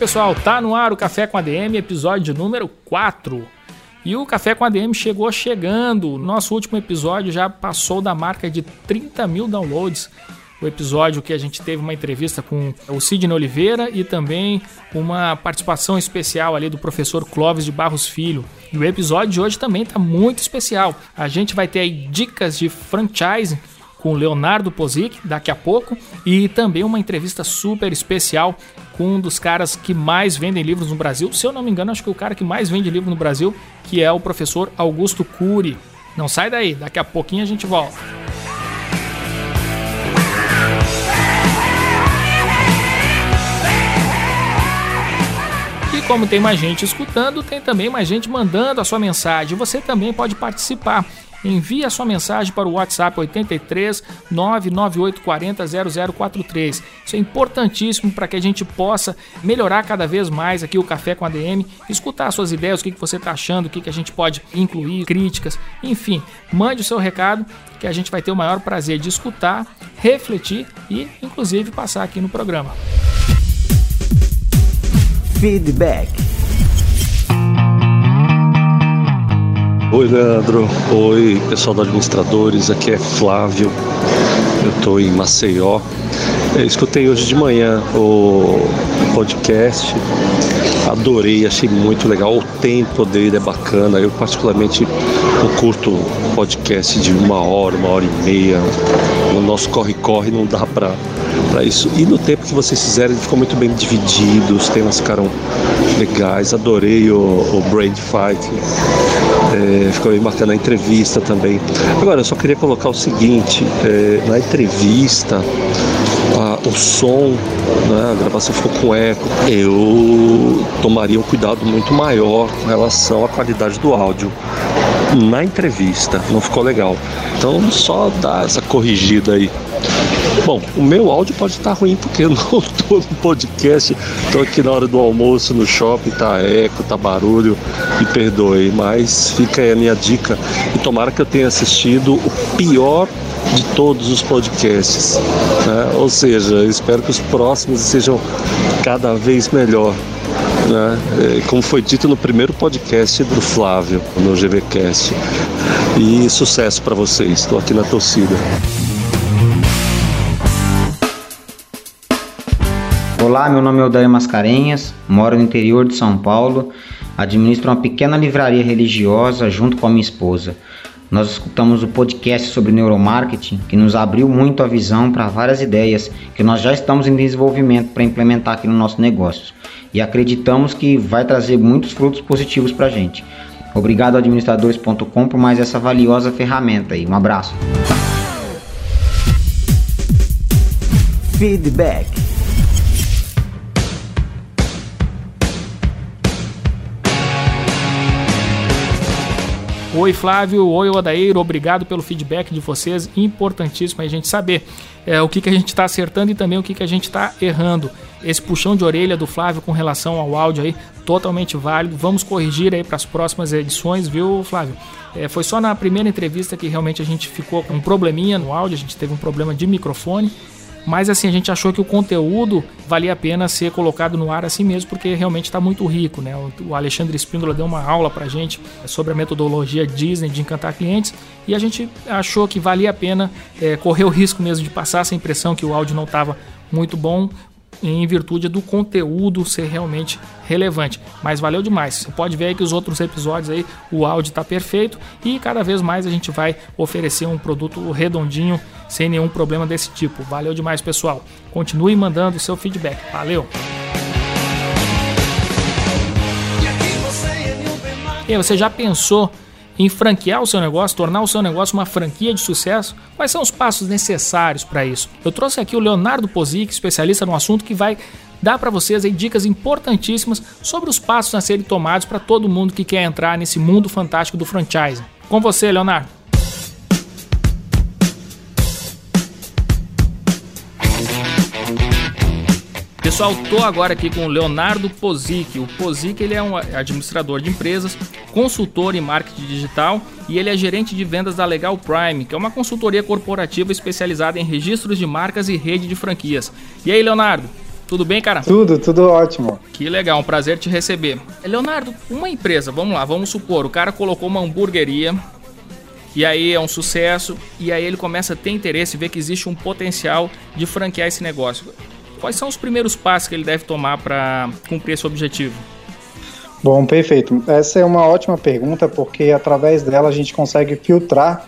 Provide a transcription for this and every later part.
Pessoal, tá no ar o Café com ADM, episódio número 4. E o Café com ADM chegou chegando. Nosso último episódio já passou da marca de 30 mil downloads. O episódio que a gente teve uma entrevista com o Sidney Oliveira e também uma participação especial ali do professor Clóvis de Barros Filho. E o episódio de hoje também está muito especial. A gente vai ter aí dicas de franchise com Leonardo Pozic daqui a pouco e também uma entrevista super especial com um dos caras que mais vendem livros no Brasil. Se eu não me engano, acho que o cara que mais vende livro no Brasil, que é o professor Augusto Cury. Não sai daí, daqui a pouquinho a gente volta. Como tem mais gente escutando, tem também mais gente mandando a sua mensagem. Você também pode participar. Envie a sua mensagem para o WhatsApp 83 99840 0043. Isso é importantíssimo para que a gente possa melhorar cada vez mais aqui o Café com a DM, escutar suas ideias, o que, você está achando, o que, que a gente pode incluir, críticas, enfim, mande o seu recado que a gente vai ter o maior prazer de escutar, refletir e, inclusive, passar aqui no programa. Feedback Oi, Leandro. Oi, pessoal do Administradores. Aqui é Flávio. Eu estou em Maceió. Eu escutei hoje de manhã o podcast. Adorei, achei muito legal. O tempo dele é bacana. Eu, particularmente, eu curto podcast de uma hora, uma hora e meia. O nosso corre-corre não dá para para isso. E no tempo que vocês fizeram, ficou muito bem dividido, os temas ficaram legais. Adorei o, o Brain Fight. É, ficou bem bacana a entrevista também. Agora, eu só queria colocar o seguinte: é, na entrevista, a, o som, né, a gravação ficou com eco. Eu tomaria um cuidado muito maior com relação à qualidade do áudio. Na entrevista, não ficou legal. Então, só dá essa corrigida aí. Bom, o meu áudio pode estar ruim porque eu não estou no podcast, estou aqui na hora do almoço no shopping, tá eco, tá barulho, me perdoe, mas fica aí a minha dica e tomara que eu tenha assistido o pior de todos os podcasts, né? ou seja, espero que os próximos sejam cada vez melhor. Né? É, como foi dito no primeiro podcast do Flávio, no GVCast. E sucesso para vocês, estou aqui na torcida. Olá, meu nome é Odair Mascarenhas, moro no interior de São Paulo, administro uma pequena livraria religiosa junto com a minha esposa. Nós escutamos o podcast sobre neuromarketing que nos abriu muito a visão para várias ideias que nós já estamos em desenvolvimento para implementar aqui no nosso negócio e acreditamos que vai trazer muitos frutos positivos para a gente. Obrigado administradores.com por mais essa valiosa ferramenta aí. Um abraço. Feedback Oi Flávio, oi Odair, obrigado pelo feedback de vocês, importantíssimo a gente saber é, o que, que a gente está acertando e também o que, que a gente está errando. Esse puxão de orelha do Flávio com relação ao áudio aí, totalmente válido, vamos corrigir aí para as próximas edições, viu Flávio? É, foi só na primeira entrevista que realmente a gente ficou com um probleminha no áudio, a gente teve um problema de microfone, mas assim, a gente achou que o conteúdo valia a pena ser colocado no ar assim mesmo, porque realmente está muito rico, né? O Alexandre Espíndola deu uma aula pra gente sobre a metodologia Disney de encantar clientes e a gente achou que valia a pena é, correr o risco mesmo de passar essa impressão que o áudio não estava muito bom, em virtude do conteúdo ser realmente relevante. Mas valeu demais. Você pode ver aí que os outros episódios aí o áudio está perfeito e cada vez mais a gente vai oferecer um produto redondinho sem nenhum problema desse tipo. Valeu demais, pessoal. Continue mandando seu feedback. Valeu. E aí, você já pensou em franquear o seu negócio, tornar o seu negócio uma franquia de sucesso? Quais são os passos necessários para isso? Eu trouxe aqui o Leonardo Pozic, especialista no assunto, que vai dar para vocês aí dicas importantíssimas sobre os passos a serem tomados para todo mundo que quer entrar nesse mundo fantástico do franchising. Com você, Leonardo. Pessoal, estou agora aqui com o Leonardo Pozic. O Pozic ele é um administrador de empresas, consultor em marketing digital e ele é gerente de vendas da Legal Prime, que é uma consultoria corporativa especializada em registros de marcas e rede de franquias. E aí, Leonardo? Tudo bem, cara? Tudo, tudo ótimo. Que legal, um prazer te receber. Leonardo, uma empresa, vamos lá, vamos supor, o cara colocou uma hamburgueria, e aí é um sucesso, e aí ele começa a ter interesse, ver que existe um potencial de franquear esse negócio. Quais são os primeiros passos que ele deve tomar para cumprir esse objetivo? Bom, perfeito. Essa é uma ótima pergunta porque através dela a gente consegue filtrar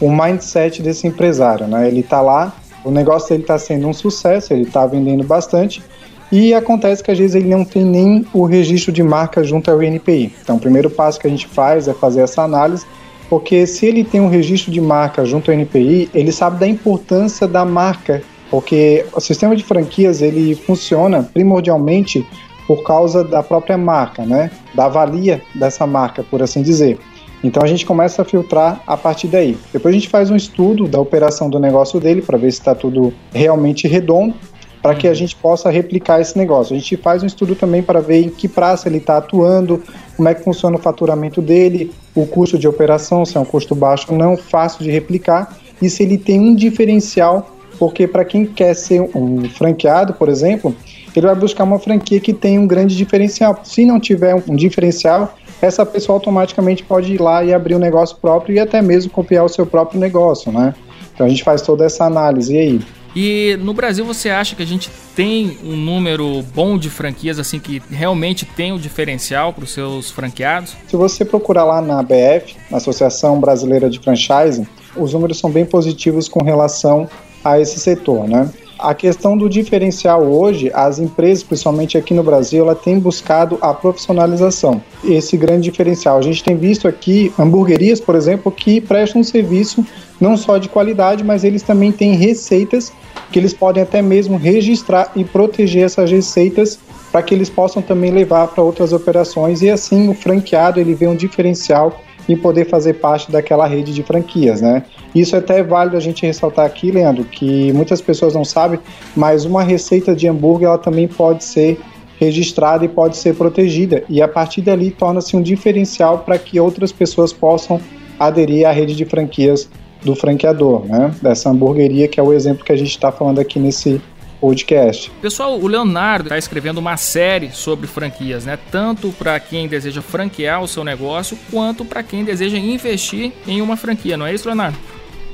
o mindset desse empresário, né? Ele está lá, o negócio dele está sendo um sucesso, ele está vendendo bastante e acontece que às vezes ele não tem nem o registro de marca junto ao INPI. Então, o primeiro passo que a gente faz é fazer essa análise, porque se ele tem um registro de marca junto ao INPI, ele sabe da importância da marca porque o sistema de franquias ele funciona primordialmente por causa da própria marca, né? Da valia dessa marca, por assim dizer. Então a gente começa a filtrar a partir daí. Depois a gente faz um estudo da operação do negócio dele para ver se está tudo realmente redondo, para que a gente possa replicar esse negócio. A gente faz um estudo também para ver em que praça ele está atuando, como é que funciona o faturamento dele, o custo de operação, se é um custo baixo ou não, fácil de replicar, e se ele tem um diferencial porque para quem quer ser um franqueado, por exemplo, ele vai buscar uma franquia que tem um grande diferencial. Se não tiver um diferencial, essa pessoa automaticamente pode ir lá e abrir um negócio próprio e até mesmo copiar o seu próprio negócio, né? Então a gente faz toda essa análise. E aí? E no Brasil você acha que a gente tem um número bom de franquias assim que realmente tem o um diferencial para os seus franqueados? Se você procurar lá na ABF, na Associação Brasileira de Franchising, os números são bem positivos com relação a esse setor, né? A questão do diferencial hoje, as empresas, principalmente aqui no Brasil, ela tem buscado a profissionalização. Esse grande diferencial. A gente tem visto aqui hamburguerias, por exemplo, que prestam um serviço não só de qualidade, mas eles também têm receitas que eles podem até mesmo registrar e proteger essas receitas para que eles possam também levar para outras operações e assim o franqueado ele vê um diferencial em poder fazer parte daquela rede de franquias, né? Isso é até válido a gente ressaltar aqui, Leandro, que muitas pessoas não sabem, mas uma receita de hambúrguer ela também pode ser registrada e pode ser protegida e a partir dali torna-se um diferencial para que outras pessoas possam aderir à rede de franquias do franqueador, né? Dessa hamburgueria que é o exemplo que a gente está falando aqui nesse podcast. Pessoal, o Leonardo está escrevendo uma série sobre franquias, né? Tanto para quem deseja franquear o seu negócio, quanto para quem deseja investir em uma franquia, não é isso, Leonardo?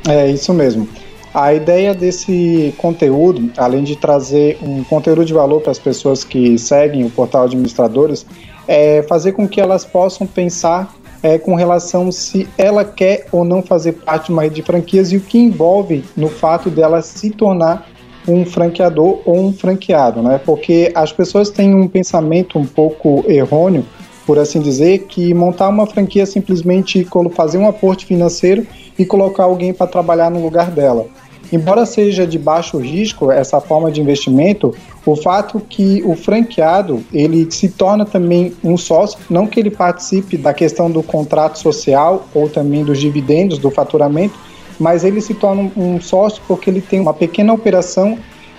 É isso mesmo. A ideia desse conteúdo, além de trazer um conteúdo de valor para as pessoas que seguem o portal Administradores, é fazer com que elas possam pensar é, com relação se ela quer ou não fazer parte de uma rede de franquias e o que envolve no fato dela se tornar um franqueador ou um franqueado, né? Porque as pessoas têm um pensamento um pouco errôneo, por assim dizer, que montar uma franquia é simplesmente fazer um aporte financeiro e colocar alguém para trabalhar no lugar dela. Embora seja de baixo risco essa forma de investimento, o fato que o franqueado ele se torna também um sócio, não que ele participe da questão do contrato social ou também dos dividendos do faturamento, mas ele se torna um sócio porque ele tem uma pequena operação,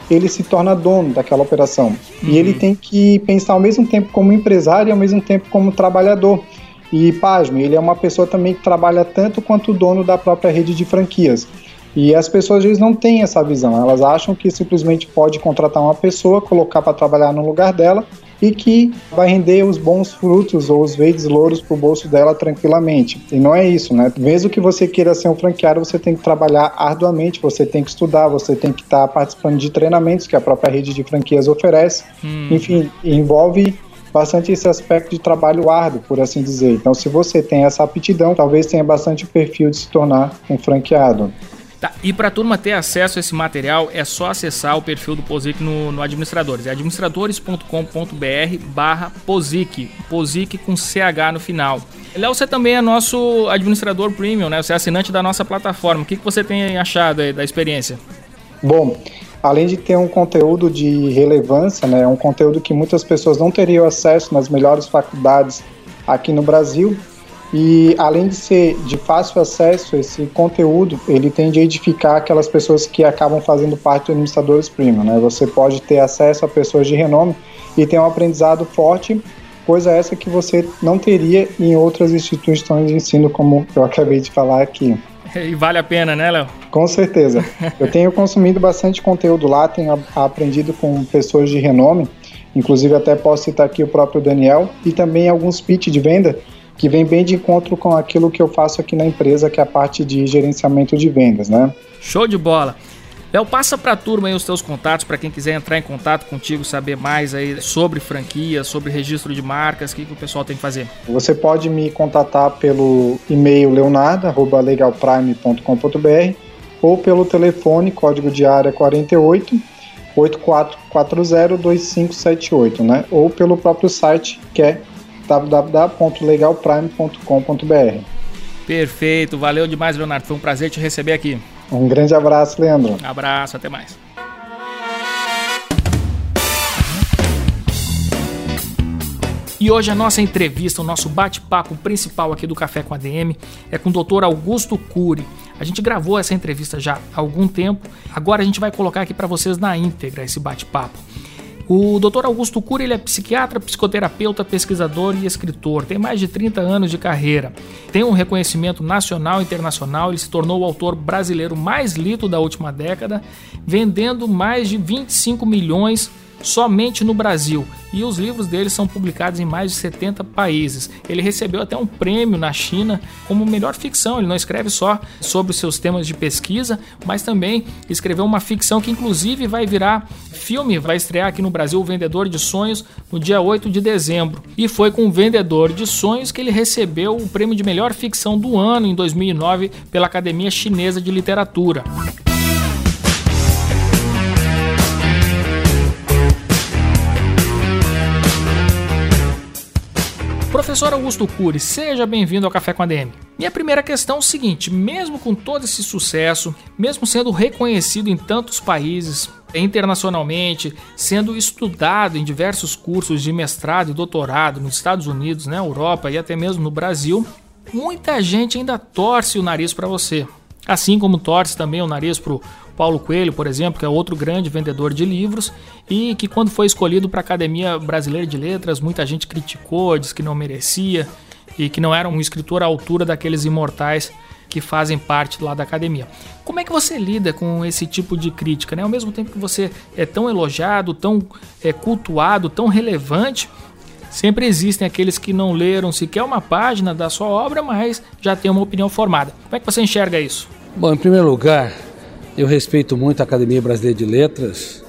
ele se torna dono daquela operação. Uhum. E ele tem que pensar ao mesmo tempo como empresário e ao mesmo tempo como trabalhador. E, pasme, ele é uma pessoa também que trabalha tanto quanto o dono da própria rede de franquias. E as pessoas às vezes não têm essa visão, elas acham que simplesmente pode contratar uma pessoa, colocar para trabalhar no lugar dela e que vai render os bons frutos ou os verdes louros para o bolso dela tranquilamente. E não é isso, né? Mesmo que você queira ser um franqueado, você tem que trabalhar arduamente, você tem que estudar, você tem que estar tá participando de treinamentos que a própria rede de franquias oferece. Hum. Enfim, envolve bastante esse aspecto de trabalho árduo, por assim dizer. Então, se você tem essa aptidão, talvez tenha bastante perfil de se tornar um franqueado. Tá, e para a turma ter acesso a esse material, é só acessar o perfil do POSIC no, no Administradores. É administradores.com.br barra POSIC, POSIC com CH no final. Léo, você também é nosso administrador premium, né? Você é assinante da nossa plataforma. O que, que você tem achado aí da experiência? Bom, além de ter um conteúdo de relevância, né, um conteúdo que muitas pessoas não teriam acesso nas melhores faculdades aqui no Brasil, e além de ser de fácil acesso, esse conteúdo ele tende a edificar aquelas pessoas que acabam fazendo parte do administradores premium. Né? Você pode ter acesso a pessoas de renome e ter um aprendizado forte, coisa essa que você não teria em outras instituições de ensino, como eu acabei de falar aqui. E vale a pena, né, Léo? Com certeza. Eu tenho consumido bastante conteúdo lá, tenho aprendido com pessoas de renome, inclusive até posso citar aqui o próprio Daniel, e também alguns pitch de venda que vem bem de encontro com aquilo que eu faço aqui na empresa, que é a parte de gerenciamento de vendas, né? Show de bola. Léo, passa para a turma aí os teus contatos para quem quiser entrar em contato contigo, saber mais aí sobre franquia, sobre registro de marcas, o que, que o pessoal tem que fazer? Você pode me contatar pelo e-mail leonardo@legalprime.com.br ou pelo telefone código de área 48 84402578, né? Ou pelo próprio site que é www.legalprime.com.br. Perfeito, valeu demais, Leonardo. Foi um prazer te receber aqui. Um grande abraço, Leandro. Um abraço, até mais. E hoje a nossa entrevista, o nosso bate-papo principal aqui do Café com a DM é com o Dr. Augusto Cury. A gente gravou essa entrevista já há algum tempo, agora a gente vai colocar aqui para vocês na íntegra esse bate-papo. O Dr. Augusto Cury ele é psiquiatra, psicoterapeuta, pesquisador e escritor. Tem mais de 30 anos de carreira. Tem um reconhecimento nacional e internacional. Ele se tornou o autor brasileiro mais lido da última década, vendendo mais de 25 milhões somente no Brasil e os livros dele são publicados em mais de 70 países. Ele recebeu até um prêmio na China como melhor ficção. Ele não escreve só sobre seus temas de pesquisa, mas também escreveu uma ficção que inclusive vai virar filme, vai estrear aqui no Brasil o Vendedor de Sonhos no dia 8 de dezembro. E foi com o Vendedor de Sonhos que ele recebeu o prêmio de melhor ficção do ano em 2009 pela Academia Chinesa de Literatura. Professor Augusto Cury, seja bem-vindo ao Café com a DM. Minha primeira questão é o seguinte: mesmo com todo esse sucesso, mesmo sendo reconhecido em tantos países, internacionalmente, sendo estudado em diversos cursos de mestrado e doutorado nos Estados Unidos, na Europa e até mesmo no Brasil, muita gente ainda torce o nariz para você. Assim como torce também o nariz para Paulo Coelho, por exemplo, que é outro grande vendedor de livros e que quando foi escolhido para a Academia Brasileira de Letras, muita gente criticou, disse que não merecia e que não era um escritor à altura daqueles imortais que fazem parte lá da academia. Como é que você lida com esse tipo de crítica? Né? Ao mesmo tempo que você é tão elogiado, tão é, cultuado, tão relevante, sempre existem aqueles que não leram sequer uma página da sua obra, mas já têm uma opinião formada. Como é que você enxerga isso? Bom, em primeiro lugar, eu respeito muito a Academia Brasileira de Letras,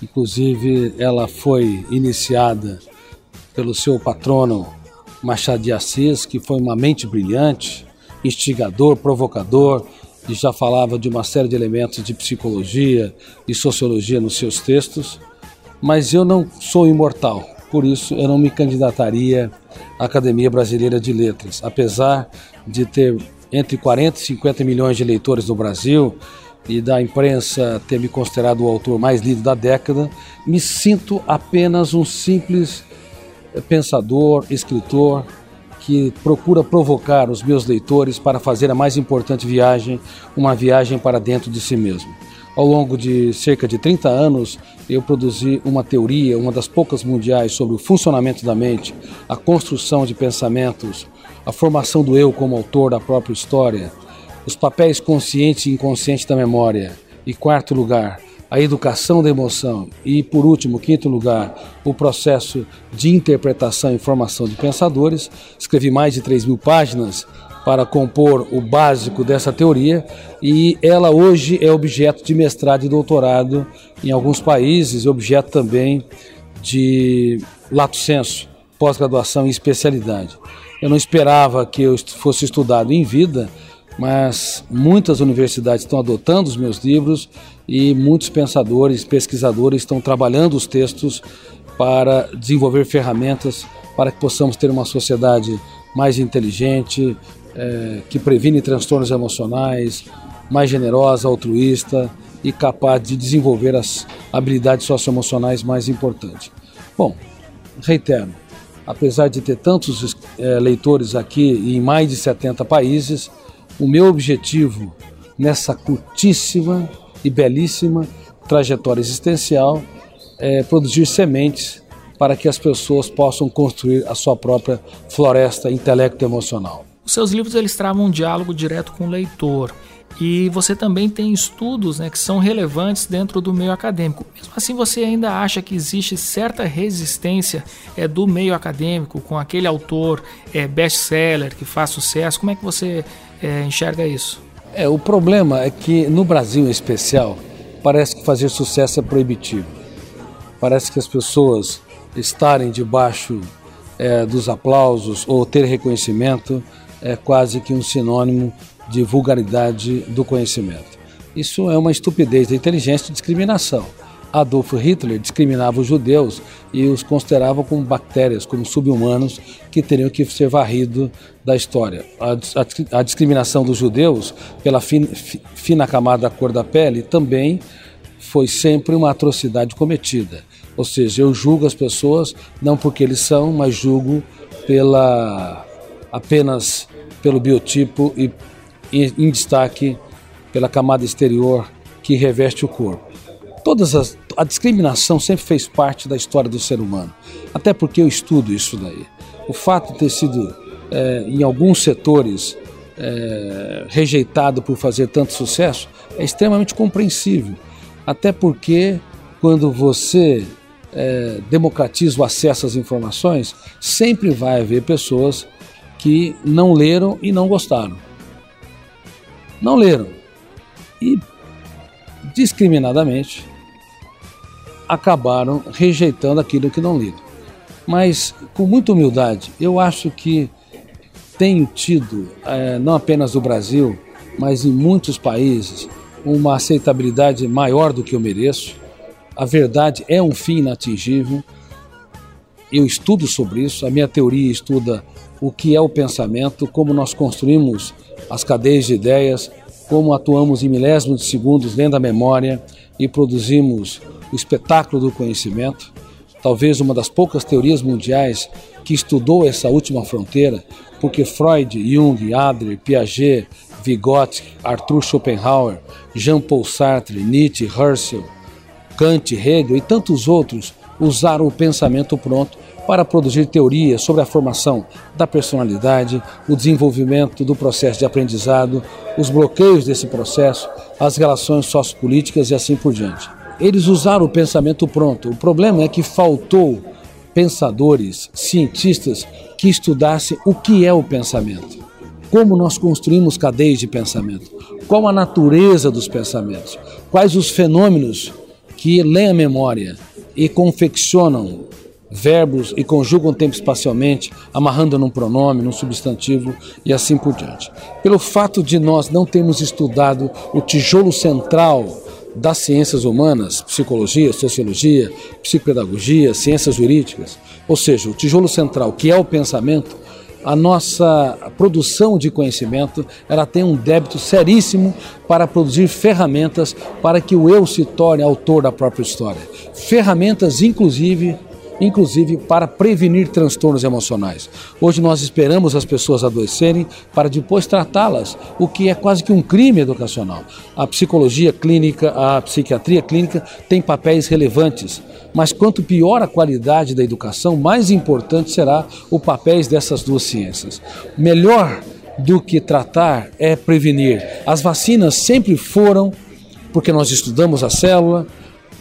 inclusive ela foi iniciada pelo seu patrono Machado de Assis, que foi uma mente brilhante, instigador, provocador, e já falava de uma série de elementos de psicologia e sociologia nos seus textos. Mas eu não sou imortal, por isso eu não me candidataria à Academia Brasileira de Letras, apesar de ter entre 40 e 50 milhões de leitores no Brasil e da imprensa ter me considerado o autor mais lido da década, me sinto apenas um simples pensador, escritor que procura provocar os meus leitores para fazer a mais importante viagem, uma viagem para dentro de si mesmo. Ao longo de cerca de 30 anos, eu produzi uma teoria, uma das poucas mundiais, sobre o funcionamento da mente, a construção de pensamentos, a formação do eu como autor da própria história, os papéis consciente e inconsciente da memória. E quarto lugar, a educação da emoção. E por último, quinto lugar, o processo de interpretação e formação de pensadores. Escrevi mais de 3 mil páginas para compor o básico dessa teoria e ela hoje é objeto de mestrado e doutorado em alguns países e objeto também de lato senso, pós-graduação e especialidade. Eu não esperava que eu fosse estudado em vida, mas muitas universidades estão adotando os meus livros e muitos pensadores, pesquisadores estão trabalhando os textos para desenvolver ferramentas para que possamos ter uma sociedade mais inteligente, é, que previne transtornos emocionais, mais generosa, altruísta e capaz de desenvolver as habilidades socioemocionais mais importantes. Bom, reitero, apesar de ter tantos é, leitores aqui em mais de 70 países, o meu objetivo nessa curtíssima e belíssima trajetória existencial é produzir sementes para que as pessoas possam construir a sua própria floresta intelecto emocional. Os seus livros eles travam um diálogo direto com o leitor. E você também tem estudos né, que são relevantes dentro do meio acadêmico. Mesmo assim, você ainda acha que existe certa resistência é, do meio acadêmico com aquele autor é, best-seller que faz sucesso? Como é que você é, enxerga isso? É, o problema é que no Brasil em especial, parece que fazer sucesso é proibitivo. Parece que as pessoas estarem debaixo é, dos aplausos ou ter reconhecimento é quase que um sinônimo de vulgaridade do conhecimento. Isso é uma estupidez da inteligência e discriminação. Adolf Hitler discriminava os judeus e os considerava como bactérias, como subhumanos que teriam que ser varridos da história. A, a, a discriminação dos judeus pela fin, fina camada da cor da pele também foi sempre uma atrocidade cometida. Ou seja, eu julgo as pessoas não porque eles são, mas julgo pela apenas pelo biotipo e em destaque pela camada exterior que reveste o corpo. Todas as, a discriminação sempre fez parte da história do ser humano, até porque eu estudo isso daí. O fato de ter sido, é, em alguns setores, é, rejeitado por fazer tanto sucesso é extremamente compreensível, até porque quando você é, democratiza o acesso às informações, sempre vai haver pessoas que não leram e não gostaram. Não leram. E discriminadamente acabaram rejeitando aquilo que não leram. Mas, com muita humildade, eu acho que tenho tido, é, não apenas no Brasil, mas em muitos países, uma aceitabilidade maior do que eu mereço. A verdade é um fim inatingível. Eu estudo sobre isso, a minha teoria estuda o que é o pensamento, como nós construímos as cadeias de ideias, como atuamos em milésimos de segundos dentro da memória e produzimos o espetáculo do conhecimento. Talvez uma das poucas teorias mundiais que estudou essa última fronteira, porque Freud, Jung, Adler, Piaget, Vygotsky, Arthur Schopenhauer, Jean-Paul Sartre, Nietzsche, Husserl, Kant, Hegel e tantos outros usaram o pensamento pronto para produzir teorias sobre a formação da personalidade, o desenvolvimento do processo de aprendizado, os bloqueios desse processo, as relações sociopolíticas e assim por diante. Eles usaram o pensamento pronto. O problema é que faltou pensadores, cientistas que estudassem o que é o pensamento. Como nós construímos cadeias de pensamento? Qual a natureza dos pensamentos? Quais os fenômenos que leem a memória e confeccionam verbos e conjugam tempo espacialmente, amarrando num pronome, num substantivo e assim por diante. Pelo fato de nós não termos estudado o tijolo central das ciências humanas, psicologia, sociologia, psicopedagogia, ciências jurídicas, ou seja, o tijolo central, que é o pensamento, a nossa produção de conhecimento ela tem um débito seríssimo para produzir ferramentas para que o eu se torne autor da própria história. Ferramentas, inclusive, inclusive para prevenir transtornos emocionais. Hoje nós esperamos as pessoas adoecerem para depois tratá-las, o que é quase que um crime educacional. A psicologia clínica, a psiquiatria clínica tem papéis relevantes, mas quanto pior a qualidade da educação, mais importante será o papel dessas duas ciências. Melhor do que tratar é prevenir. As vacinas sempre foram, porque nós estudamos a célula,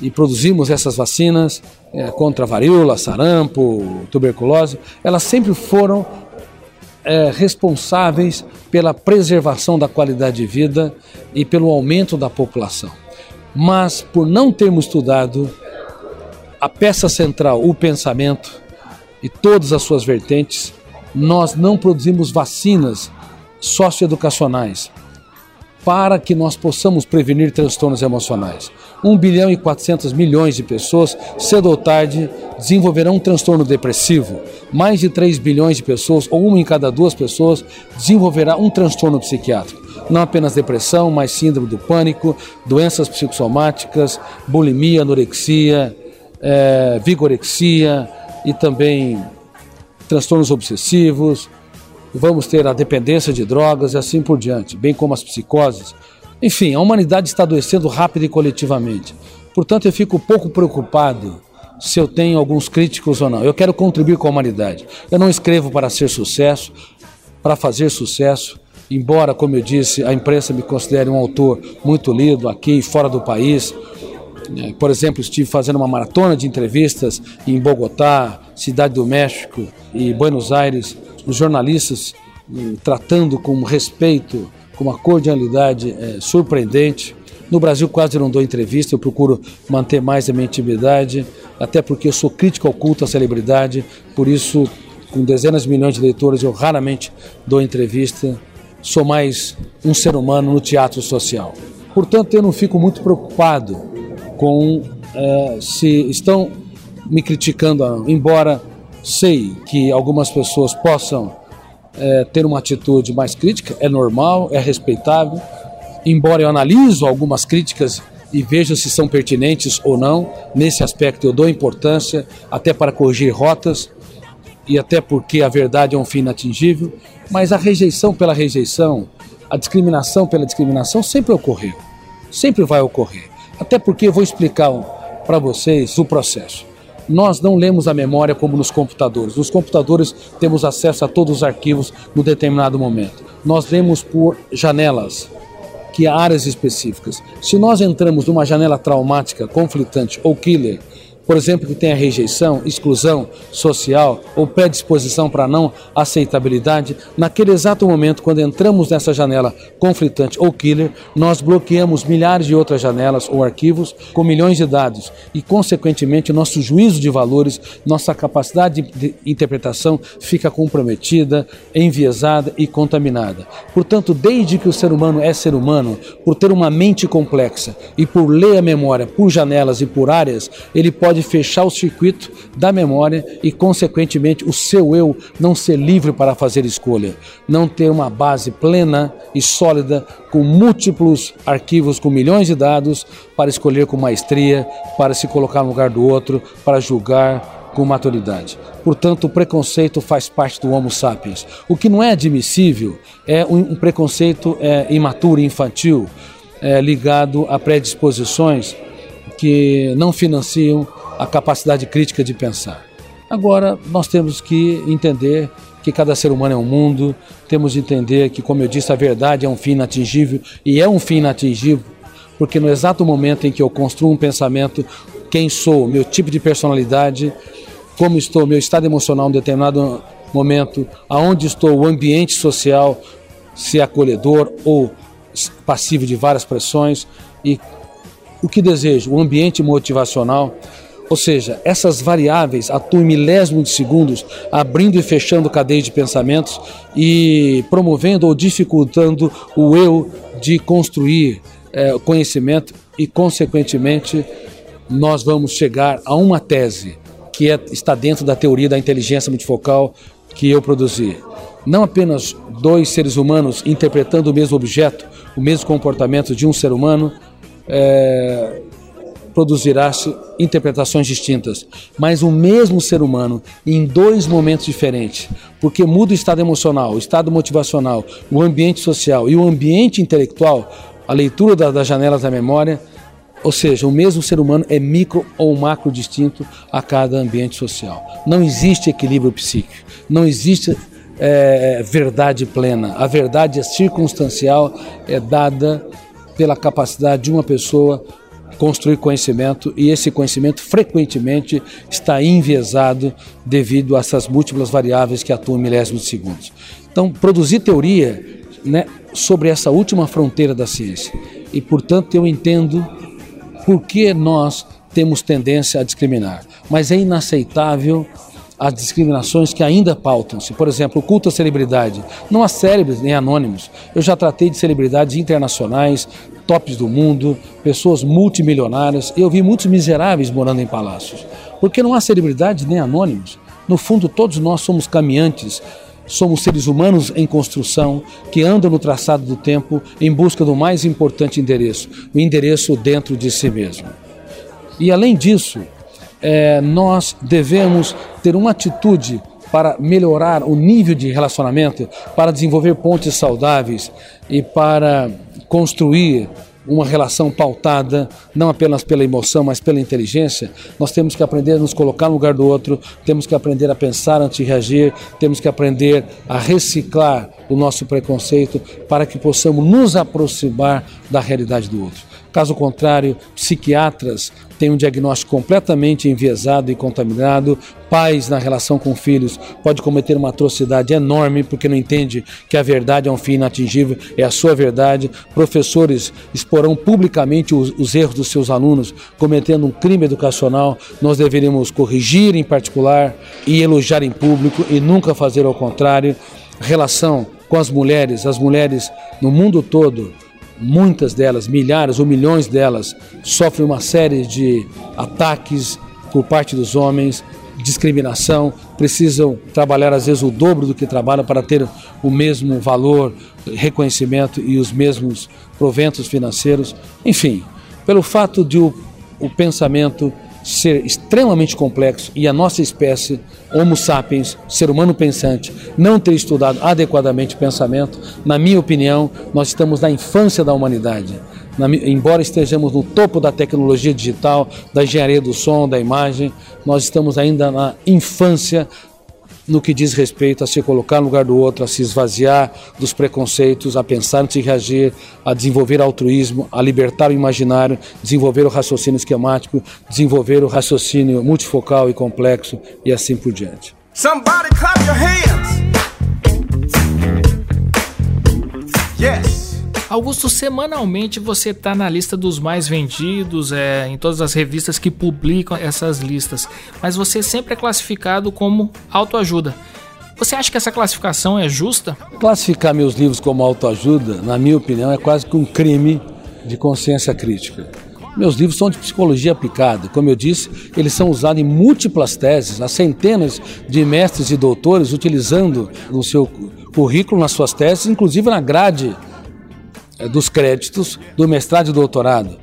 e produzimos essas vacinas é, contra varíola, sarampo, tuberculose, elas sempre foram é, responsáveis pela preservação da qualidade de vida e pelo aumento da população. Mas por não termos estudado a peça central, o pensamento e todas as suas vertentes, nós não produzimos vacinas socioeducacionais para que nós possamos prevenir transtornos emocionais. 1 bilhão e 400 milhões de pessoas, cedo ou tarde, desenvolverão um transtorno depressivo. Mais de 3 bilhões de pessoas, ou uma em cada duas pessoas, desenvolverá um transtorno psiquiátrico. Não apenas depressão, mas síndrome do pânico, doenças psicossomáticas, bulimia, anorexia, é, vigorexia e também transtornos obsessivos, vamos ter a dependência de drogas e assim por diante, bem como as psicoses. Enfim, a humanidade está adoecendo rápido e coletivamente. Portanto, eu fico pouco preocupado se eu tenho alguns críticos ou não. Eu quero contribuir com a humanidade. Eu não escrevo para ser sucesso, para fazer sucesso. Embora, como eu disse, a imprensa me considere um autor muito lido aqui e fora do país. É, por exemplo, estive fazendo uma maratona de entrevistas em Bogotá, Cidade do México e Buenos Aires, os jornalistas hum, tratando com respeito, com uma cordialidade é, surpreendente. No Brasil quase não dou entrevista, eu procuro manter mais a minha intimidade, até porque eu sou crítico ao culto à celebridade, por isso, com dezenas de milhões de leitores, eu raramente dou entrevista. Sou mais um ser humano no teatro social. Portanto, eu não fico muito preocupado com é, se estão me criticando, embora sei que algumas pessoas possam é, ter uma atitude mais crítica, é normal, é respeitável, embora eu analiso algumas críticas e veja se são pertinentes ou não, nesse aspecto eu dou importância até para corrigir rotas e até porque a verdade é um fim inatingível, mas a rejeição pela rejeição, a discriminação pela discriminação sempre ocorreu, sempre vai ocorrer. Até porque eu vou explicar para vocês o processo. Nós não lemos a memória como nos computadores. Nos computadores temos acesso a todos os arquivos no determinado momento. Nós lemos por janelas, que há áreas específicas. Se nós entramos numa janela traumática, conflitante ou killer, por exemplo, que tenha rejeição, exclusão social ou predisposição para não aceitabilidade, naquele exato momento, quando entramos nessa janela conflitante ou killer, nós bloqueamos milhares de outras janelas ou arquivos com milhões de dados e, consequentemente, nosso juízo de valores, nossa capacidade de interpretação fica comprometida, enviesada e contaminada. Portanto, desde que o ser humano é ser humano, por ter uma mente complexa e por ler a memória por janelas e por áreas, ele pode pode fechar o circuito da memória e, consequentemente, o seu eu não ser livre para fazer escolha, não ter uma base plena e sólida com múltiplos arquivos com milhões de dados para escolher com maestria, para se colocar no lugar do outro, para julgar com maturidade. Portanto, o preconceito faz parte do Homo sapiens. O que não é admissível é um preconceito é, imaturo, infantil, é, ligado a predisposições que não financiam a capacidade crítica de pensar. Agora, nós temos que entender que cada ser humano é um mundo, temos de entender que, como eu disse, a verdade é um fim inatingível e é um fim inatingível porque no exato momento em que eu construo um pensamento, quem sou, meu tipo de personalidade, como estou, meu estado emocional em determinado momento, aonde estou, o ambiente social, se é acolhedor ou passivo de várias pressões e o que desejo, o ambiente motivacional, ou seja, essas variáveis atuam em milésimos de segundos, abrindo e fechando cadeias de pensamentos e promovendo ou dificultando o eu de construir é, conhecimento e, consequentemente, nós vamos chegar a uma tese que é, está dentro da teoria da inteligência multifocal que eu produzi. Não apenas dois seres humanos interpretando o mesmo objeto, o mesmo comportamento de um ser humano, é, produzirá-se interpretações distintas, mas o mesmo ser humano em dois momentos diferentes, porque muda o estado emocional, o estado motivacional, o ambiente social e o ambiente intelectual, a leitura da, das janelas da memória, ou seja, o mesmo ser humano é micro ou macro distinto a cada ambiente social. Não existe equilíbrio psíquico, não existe é, verdade plena. A verdade é circunstancial, é dada pela capacidade de uma pessoa construir conhecimento e esse conhecimento frequentemente está enviesado devido a essas múltiplas variáveis que atuam em milésimos de segundos. Então, produzir teoria né, sobre essa última fronteira da ciência e, portanto, eu entendo por que nós temos tendência a discriminar, mas é inaceitável as discriminações que ainda pautam-se. Por exemplo, o culto à celebridade. Não há célebres nem anônimos. Eu já tratei de celebridades internacionais, tops do mundo, pessoas multimilionárias. Eu vi muitos miseráveis morando em palácios. Porque não há celebridades nem anônimos. No fundo, todos nós somos caminhantes, somos seres humanos em construção que andam no traçado do tempo em busca do mais importante endereço, o endereço dentro de si mesmo. E além disso, é, nós devemos ter uma atitude para melhorar o nível de relacionamento, para desenvolver pontes saudáveis e para construir uma relação pautada não apenas pela emoção, mas pela inteligência, nós temos que aprender a nos colocar no lugar do outro, temos que aprender a pensar antes de reagir, temos que aprender a reciclar o nosso preconceito para que possamos nos aproximar da realidade do outro. Caso contrário, psiquiatras têm um diagnóstico completamente enviesado e contaminado. Pais, na relação com filhos, pode cometer uma atrocidade enorme porque não entende que a verdade é um fim inatingível, é a sua verdade. Professores exporão publicamente os, os erros dos seus alunos, cometendo um crime educacional. Nós deveríamos corrigir em particular e elogiar em público e nunca fazer ao contrário. Relação com as mulheres, as mulheres no mundo todo muitas delas, milhares ou milhões delas, sofrem uma série de ataques por parte dos homens, discriminação, precisam trabalhar às vezes o dobro do que trabalham para ter o mesmo valor, reconhecimento e os mesmos proventos financeiros. Enfim, pelo fato de o, o pensamento ser extremamente complexo e a nossa espécie, Homo sapiens, ser humano pensante, não ter estudado adequadamente o pensamento, na minha opinião, nós estamos na infância da humanidade. Na, embora estejamos no topo da tecnologia digital, da engenharia do som, da imagem, nós estamos ainda na infância no que diz respeito a se colocar no lugar do outro, a se esvaziar dos preconceitos, a pensar antes de reagir, a desenvolver altruísmo, a libertar o imaginário, desenvolver o raciocínio esquemático, desenvolver o raciocínio multifocal e complexo e assim por diante. Somebody clap your hands. Yes. Augusto, semanalmente você está na lista dos mais vendidos, é, em todas as revistas que publicam essas listas, mas você sempre é classificado como autoajuda. Você acha que essa classificação é justa? Classificar meus livros como autoajuda, na minha opinião, é quase que um crime de consciência crítica. Meus livros são de psicologia aplicada. Como eu disse, eles são usados em múltiplas teses. Há centenas de mestres e doutores utilizando no seu currículo, nas suas teses, inclusive na grade dos créditos do mestrado e doutorado.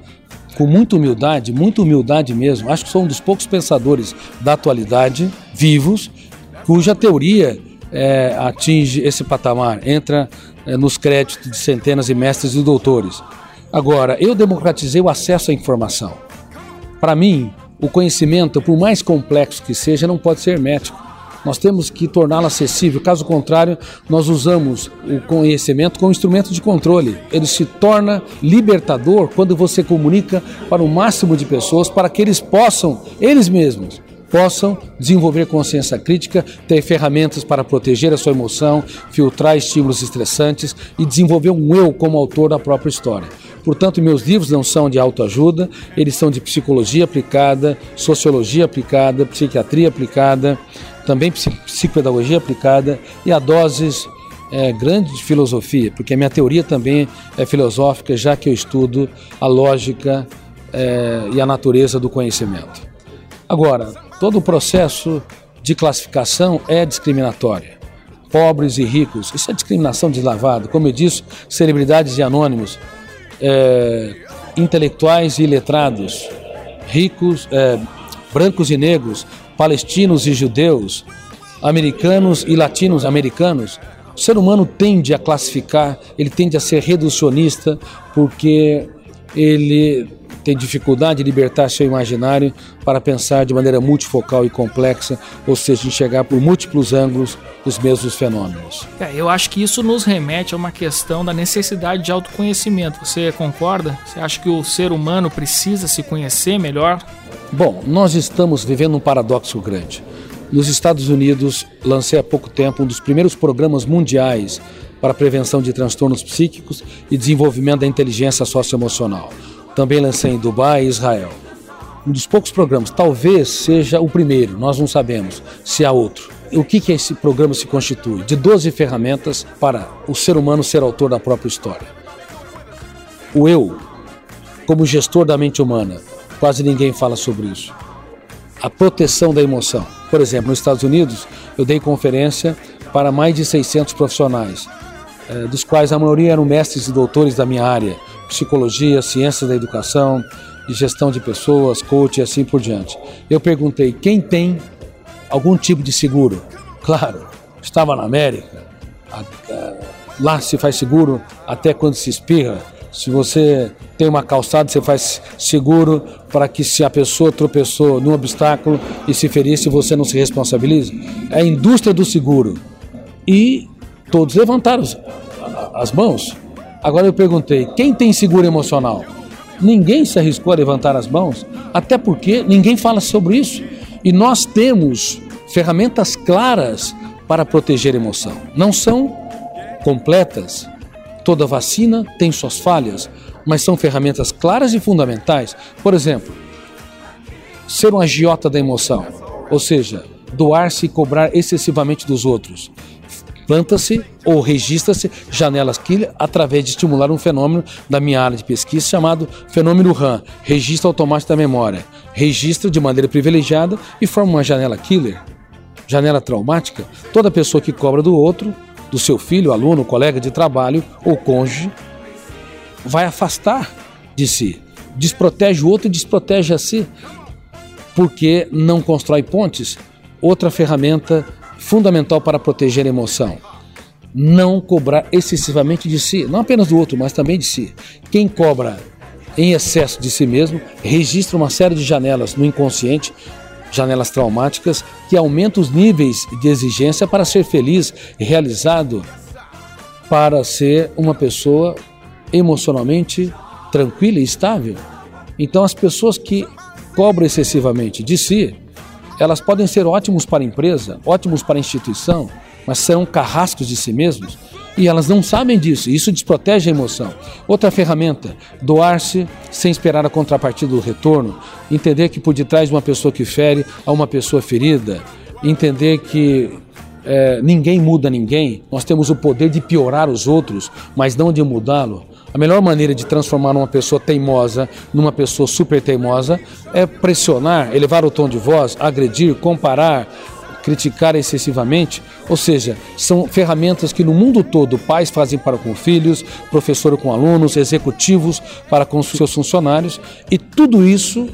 Com muita humildade, muita humildade mesmo. Acho que sou um dos poucos pensadores da atualidade, vivos, cuja teoria é, atinge esse patamar, entra é, nos créditos de centenas de mestres e doutores. Agora, eu democratizei o acesso à informação. Para mim, o conhecimento, por mais complexo que seja, não pode ser hermético. Nós temos que torná-lo acessível, caso contrário, nós usamos o conhecimento como instrumento de controle. Ele se torna libertador quando você comunica para o máximo de pessoas para que eles possam, eles mesmos, possam desenvolver consciência crítica, ter ferramentas para proteger a sua emoção, filtrar estímulos estressantes e desenvolver um eu como autor da própria história. Portanto, meus livros não são de autoajuda, eles são de psicologia aplicada, sociologia aplicada, psiquiatria aplicada, também psicopedagogia aplicada e a doses é, grande de filosofia, porque a minha teoria também é filosófica, já que eu estudo a lógica é, e a natureza do conhecimento. Agora, todo o processo de classificação é discriminatório. Pobres e ricos, isso é discriminação deslavada. Como eu disse, celebridades e anônimos, é, intelectuais e letrados, ricos, é, brancos e negros, palestinos e judeus, americanos e latinos americanos, o ser humano tende a classificar, ele tende a ser reducionista, porque ele tem dificuldade de libertar seu imaginário para pensar de maneira multifocal e complexa, ou seja, enxergar por múltiplos ângulos os mesmos fenômenos. É, eu acho que isso nos remete a uma questão da necessidade de autoconhecimento. Você concorda? Você acha que o ser humano precisa se conhecer melhor? Bom, nós estamos vivendo um paradoxo grande. Nos Estados Unidos, lancei há pouco tempo um dos primeiros programas mundiais para prevenção de transtornos psíquicos e desenvolvimento da inteligência socioemocional. Também lancei em Dubai e Israel. um dos poucos programas, talvez seja o primeiro, nós não sabemos se há outro. O que, que esse programa se constitui? De 12 ferramentas para o ser humano ser autor da própria história. O eu, como gestor da mente humana, quase ninguém fala sobre isso. A proteção da emoção. Por exemplo, nos Estados Unidos, eu dei conferência para mais de 600 profissionais, eh, dos quais a maioria eram mestres e doutores da minha área, psicologia, ciências da educação, gestão de pessoas, coach e assim por diante. Eu perguntei quem tem algum tipo de seguro. Claro, estava na América, lá se faz seguro até quando se espirra. Se você tem uma calçada, você faz seguro para que se a pessoa tropeçou num obstáculo e se ferisse, você não se responsabilize. É a indústria do seguro. E todos levantaram as mãos. Agora eu perguntei: quem tem seguro emocional? Ninguém se arriscou a levantar as mãos, até porque ninguém fala sobre isso. E nós temos ferramentas claras para proteger a emoção. Não são completas. Toda vacina tem suas falhas, mas são ferramentas claras e fundamentais. Por exemplo, ser um agiota da emoção, ou seja, doar-se e cobrar excessivamente dos outros planta-se ou registra-se janelas killer através de estimular um fenômeno da minha área de pesquisa chamado fenômeno RAM, registro automático da memória. Registra de maneira privilegiada e forma uma janela killer. Janela traumática, toda pessoa que cobra do outro, do seu filho, aluno, colega de trabalho ou cônjuge, vai afastar de si. Desprotege o outro e desprotege a si, porque não constrói pontes. Outra ferramenta fundamental para proteger a emoção. Não cobrar excessivamente de si, não apenas do outro, mas também de si. Quem cobra em excesso de si mesmo registra uma série de janelas no inconsciente, janelas traumáticas, que aumentam os níveis de exigência para ser feliz realizado, para ser uma pessoa emocionalmente tranquila e estável. Então, as pessoas que cobram excessivamente de si, elas podem ser ótimos para a empresa, ótimos para a instituição, mas são carrascos de si mesmos e elas não sabem disso. Isso desprotege a emoção. Outra ferramenta, doar-se sem esperar a contrapartida do retorno, entender que por detrás de uma pessoa que fere há uma pessoa ferida, entender que é, ninguém muda ninguém, nós temos o poder de piorar os outros, mas não de mudá-lo. A melhor maneira de transformar uma pessoa teimosa numa pessoa super teimosa é pressionar, elevar o tom de voz, agredir, comparar, criticar excessivamente. Ou seja, são ferramentas que no mundo todo pais fazem para com filhos, professor com alunos, executivos para com seus funcionários, e tudo isso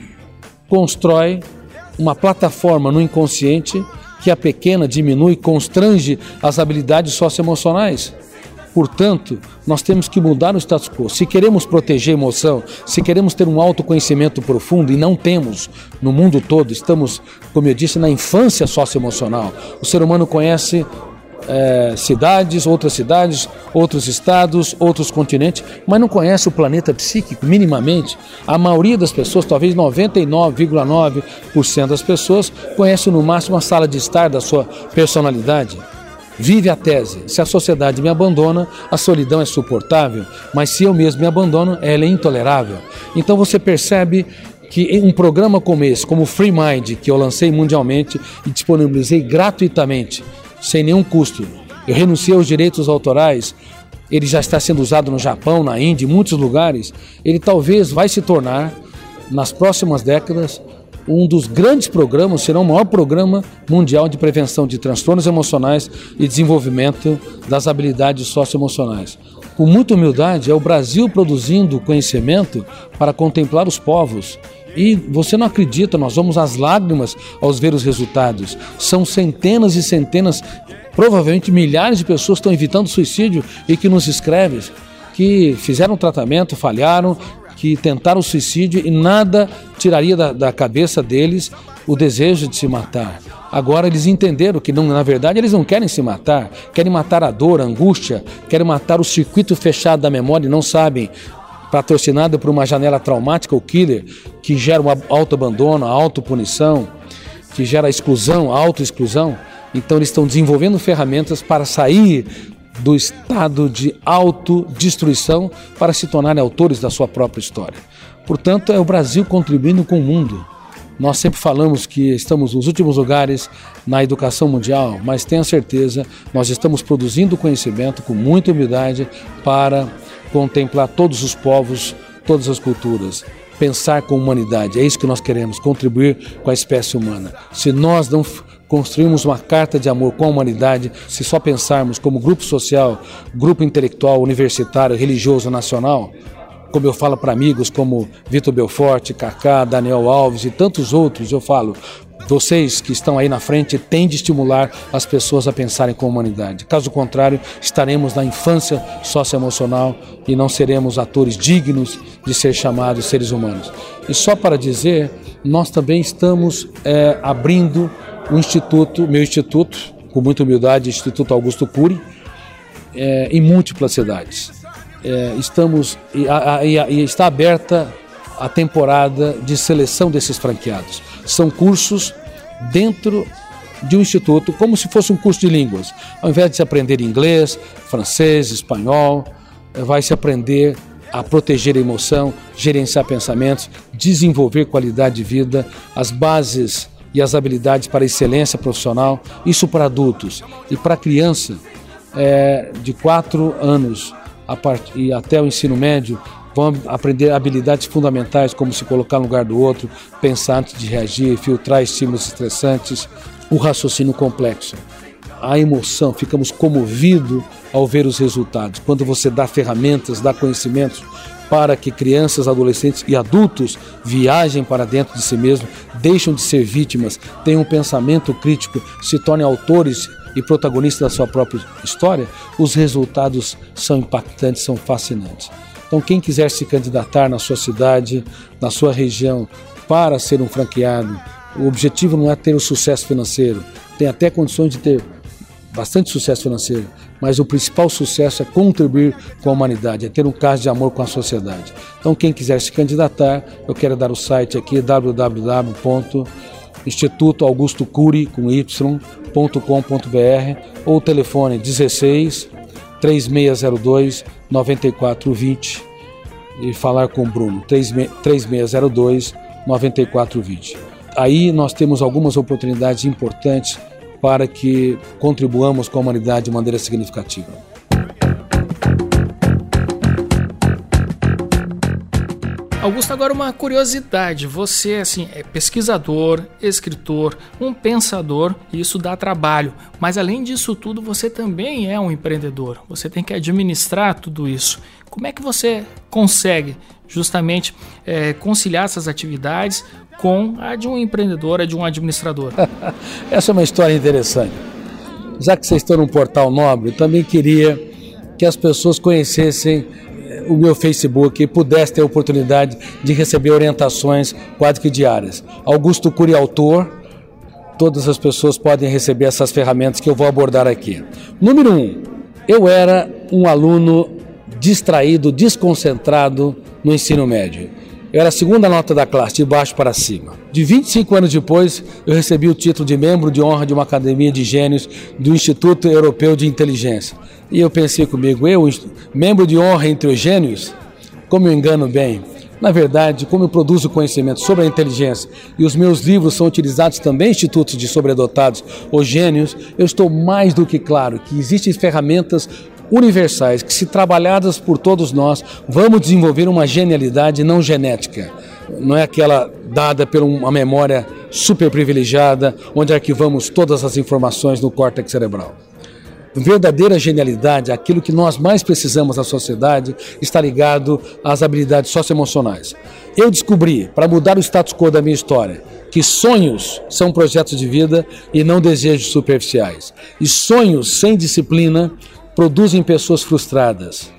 constrói uma plataforma no inconsciente que a pequena diminui constrange as habilidades socioemocionais. Portanto, nós temos que mudar o status quo. Se queremos proteger a emoção, se queremos ter um autoconhecimento profundo, e não temos no mundo todo, estamos, como eu disse, na infância socioemocional. O ser humano conhece é, cidades, outras cidades, outros estados, outros continentes, mas não conhece o planeta psíquico minimamente. A maioria das pessoas, talvez 99,9% das pessoas, conhece no máximo a sala de estar da sua personalidade. Vive a tese: se a sociedade me abandona, a solidão é suportável, mas se eu mesmo me abandono, ela é intolerável. Então você percebe que um programa como esse, como o Free Mind, que eu lancei mundialmente e disponibilizei gratuitamente, sem nenhum custo, eu renunciei aos direitos autorais, ele já está sendo usado no Japão, na Índia, em muitos lugares, ele talvez vai se tornar, nas próximas décadas, um dos grandes programas, será o maior programa mundial de prevenção de transtornos emocionais e desenvolvimento das habilidades socioemocionais. Com muita humildade, é o Brasil produzindo conhecimento para contemplar os povos. E você não acredita, nós vamos às lágrimas ao ver os resultados. São centenas e centenas, provavelmente milhares de pessoas estão evitando suicídio e que nos escrevem que fizeram tratamento, falharam, que tentaram suicídio e nada tiraria da, da cabeça deles o desejo de se matar. Agora eles entenderam que, não, na verdade, eles não querem se matar, querem matar a dor, a angústia, querem matar o circuito fechado da memória e não sabem, patrocinado por uma janela traumática, o killer, que gera um autoabandono, autopunição, que gera exclusão, autoexclusão. Então eles estão desenvolvendo ferramentas para sair do estado de autodestruição para se tornarem autores da sua própria história. Portanto, é o Brasil contribuindo com o mundo. Nós sempre falamos que estamos nos últimos lugares na educação mundial, mas tenha certeza, nós estamos produzindo conhecimento com muita humildade para contemplar todos os povos, todas as culturas. Pensar com humanidade, é isso que nós queremos, contribuir com a espécie humana. Se nós não construímos uma carta de amor com a humanidade, se só pensarmos como grupo social, grupo intelectual, universitário, religioso, nacional, como eu falo para amigos como Vitor Belfort, Kaká, Daniel Alves e tantos outros, eu falo, vocês que estão aí na frente têm de estimular as pessoas a pensarem com a humanidade. Caso contrário, estaremos na infância socioemocional e não seremos atores dignos de ser chamados seres humanos. E só para dizer, nós também estamos é, abrindo um instituto, meu instituto, com muita humildade, Instituto Augusto Cury, é, em múltiplas cidades é, estamos e, a, a, está aberta a temporada de seleção desses franqueados. São cursos dentro de um instituto, como se fosse um curso de línguas. Ao invés de se aprender inglês, francês, espanhol, é, vai se aprender a proteger a emoção, gerenciar pensamentos, desenvolver qualidade de vida, as bases e as habilidades para excelência profissional, isso para adultos. E para criança é, de 4 anos part... e até o ensino médio vão aprender habilidades fundamentais como se colocar no lugar do outro, pensar antes de reagir, filtrar estímulos estressantes, o raciocínio complexo. A emoção, ficamos comovidos ao ver os resultados. Quando você dá ferramentas, dá conhecimentos para que crianças, adolescentes e adultos viajem para dentro de si mesmos, deixam de ser vítimas, tenham um pensamento crítico, se tornem autores e protagonista da sua própria história, os resultados são impactantes, são fascinantes. Então, quem quiser se candidatar na sua cidade, na sua região, para ser um franqueado, o objetivo não é ter o sucesso financeiro, tem até condições de ter bastante sucesso financeiro, mas o principal sucesso é contribuir com a humanidade, é ter um caso de amor com a sociedade. Então, quem quiser se candidatar, eu quero dar o site aqui www.instituto Augusto Cury com y www.cultura.com.br ou telefone 16 3602 9420 e falar com o Bruno 3602 9420. Aí nós temos algumas oportunidades importantes para que contribuamos com a humanidade de maneira significativa. Augusto, agora uma curiosidade. Você, assim, é pesquisador, escritor, um pensador, e isso dá trabalho. Mas além disso tudo, você também é um empreendedor. Você tem que administrar tudo isso. Como é que você consegue justamente é, conciliar essas atividades com a de um empreendedor, a de um administrador? Essa é uma história interessante. Já que vocês estão num portal nobre, eu também queria que as pessoas conhecessem o meu Facebook pudesse ter a oportunidade de receber orientações quase que diárias. Augusto Cury Autor, todas as pessoas podem receber essas ferramentas que eu vou abordar aqui. Número um, eu era um aluno distraído, desconcentrado no ensino médio. Eu era a segunda nota da classe, de baixo para cima. De 25 anos depois, eu recebi o título de membro de honra de uma academia de gênios do Instituto Europeu de Inteligência. E eu pensei comigo, eu, membro de honra entre os gênios, como eu engano bem. Na verdade, como eu produzo conhecimento sobre a inteligência e os meus livros são utilizados também em institutos de sobredotados ou gênios, eu estou mais do que claro que existem ferramentas universais que, se trabalhadas por todos nós, vamos desenvolver uma genialidade não genética. Não é aquela dada por uma memória super privilegiada, onde arquivamos todas as informações no córtex cerebral. Verdadeira genialidade, aquilo que nós mais precisamos na sociedade, está ligado às habilidades socioemocionais. Eu descobri, para mudar o status quo da minha história, que sonhos são projetos de vida e não desejos superficiais. E sonhos sem disciplina produzem pessoas frustradas.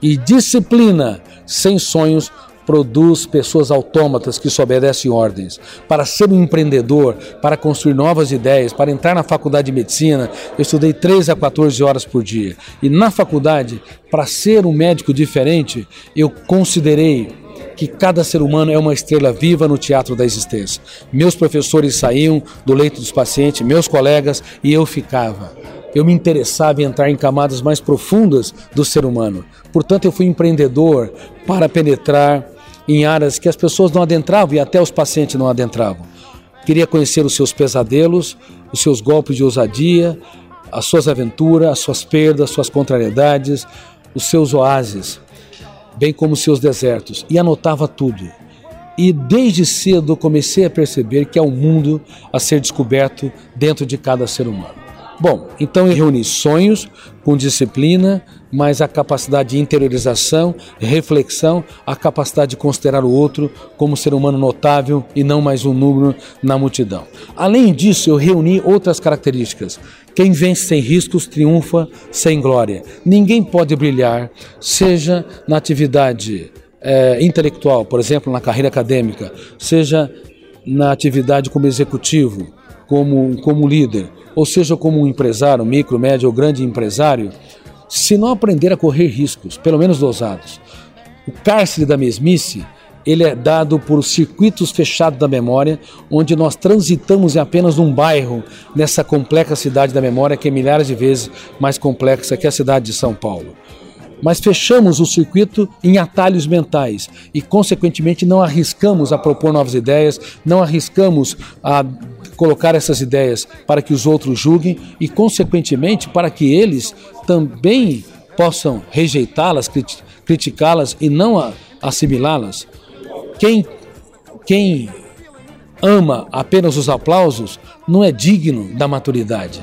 E disciplina sem sonhos produz pessoas autômatas que só obedecem ordens. Para ser um empreendedor, para construir novas ideias, para entrar na faculdade de medicina, eu estudei 13 a 14 horas por dia. E na faculdade, para ser um médico diferente, eu considerei que cada ser humano é uma estrela viva no teatro da existência. Meus professores saíam do leito dos pacientes, meus colegas, e eu ficava eu me interessava em entrar em camadas mais profundas do ser humano. Portanto, eu fui empreendedor para penetrar em áreas que as pessoas não adentravam e até os pacientes não adentravam. Queria conhecer os seus pesadelos, os seus golpes de ousadia, as suas aventuras, as suas perdas, as suas contrariedades, os seus oásis, bem como os seus desertos, e anotava tudo. E desde cedo comecei a perceber que há um mundo a ser descoberto dentro de cada ser humano. Bom, então eu reuni sonhos com disciplina, mas a capacidade de interiorização, reflexão, a capacidade de considerar o outro como ser humano notável e não mais um número na multidão. Além disso, eu reuni outras características. Quem vence sem riscos triunfa sem glória. Ninguém pode brilhar, seja na atividade é, intelectual, por exemplo, na carreira acadêmica, seja na atividade como executivo, como, como líder, ou seja, como um empresário, micro, médio ou grande empresário, se não aprender a correr riscos, pelo menos dosados. O cárcere da mesmice, ele é dado por circuitos fechados da memória, onde nós transitamos em apenas um bairro nessa complexa cidade da memória, que é milhares de vezes mais complexa que a cidade de São Paulo mas fechamos o circuito em atalhos mentais e, consequentemente, não arriscamos a propor novas ideias, não arriscamos a colocar essas ideias para que os outros julguem e, consequentemente, para que eles também possam rejeitá-las, criticá-las e não assimilá-las. Quem, quem ama apenas os aplausos não é digno da maturidade.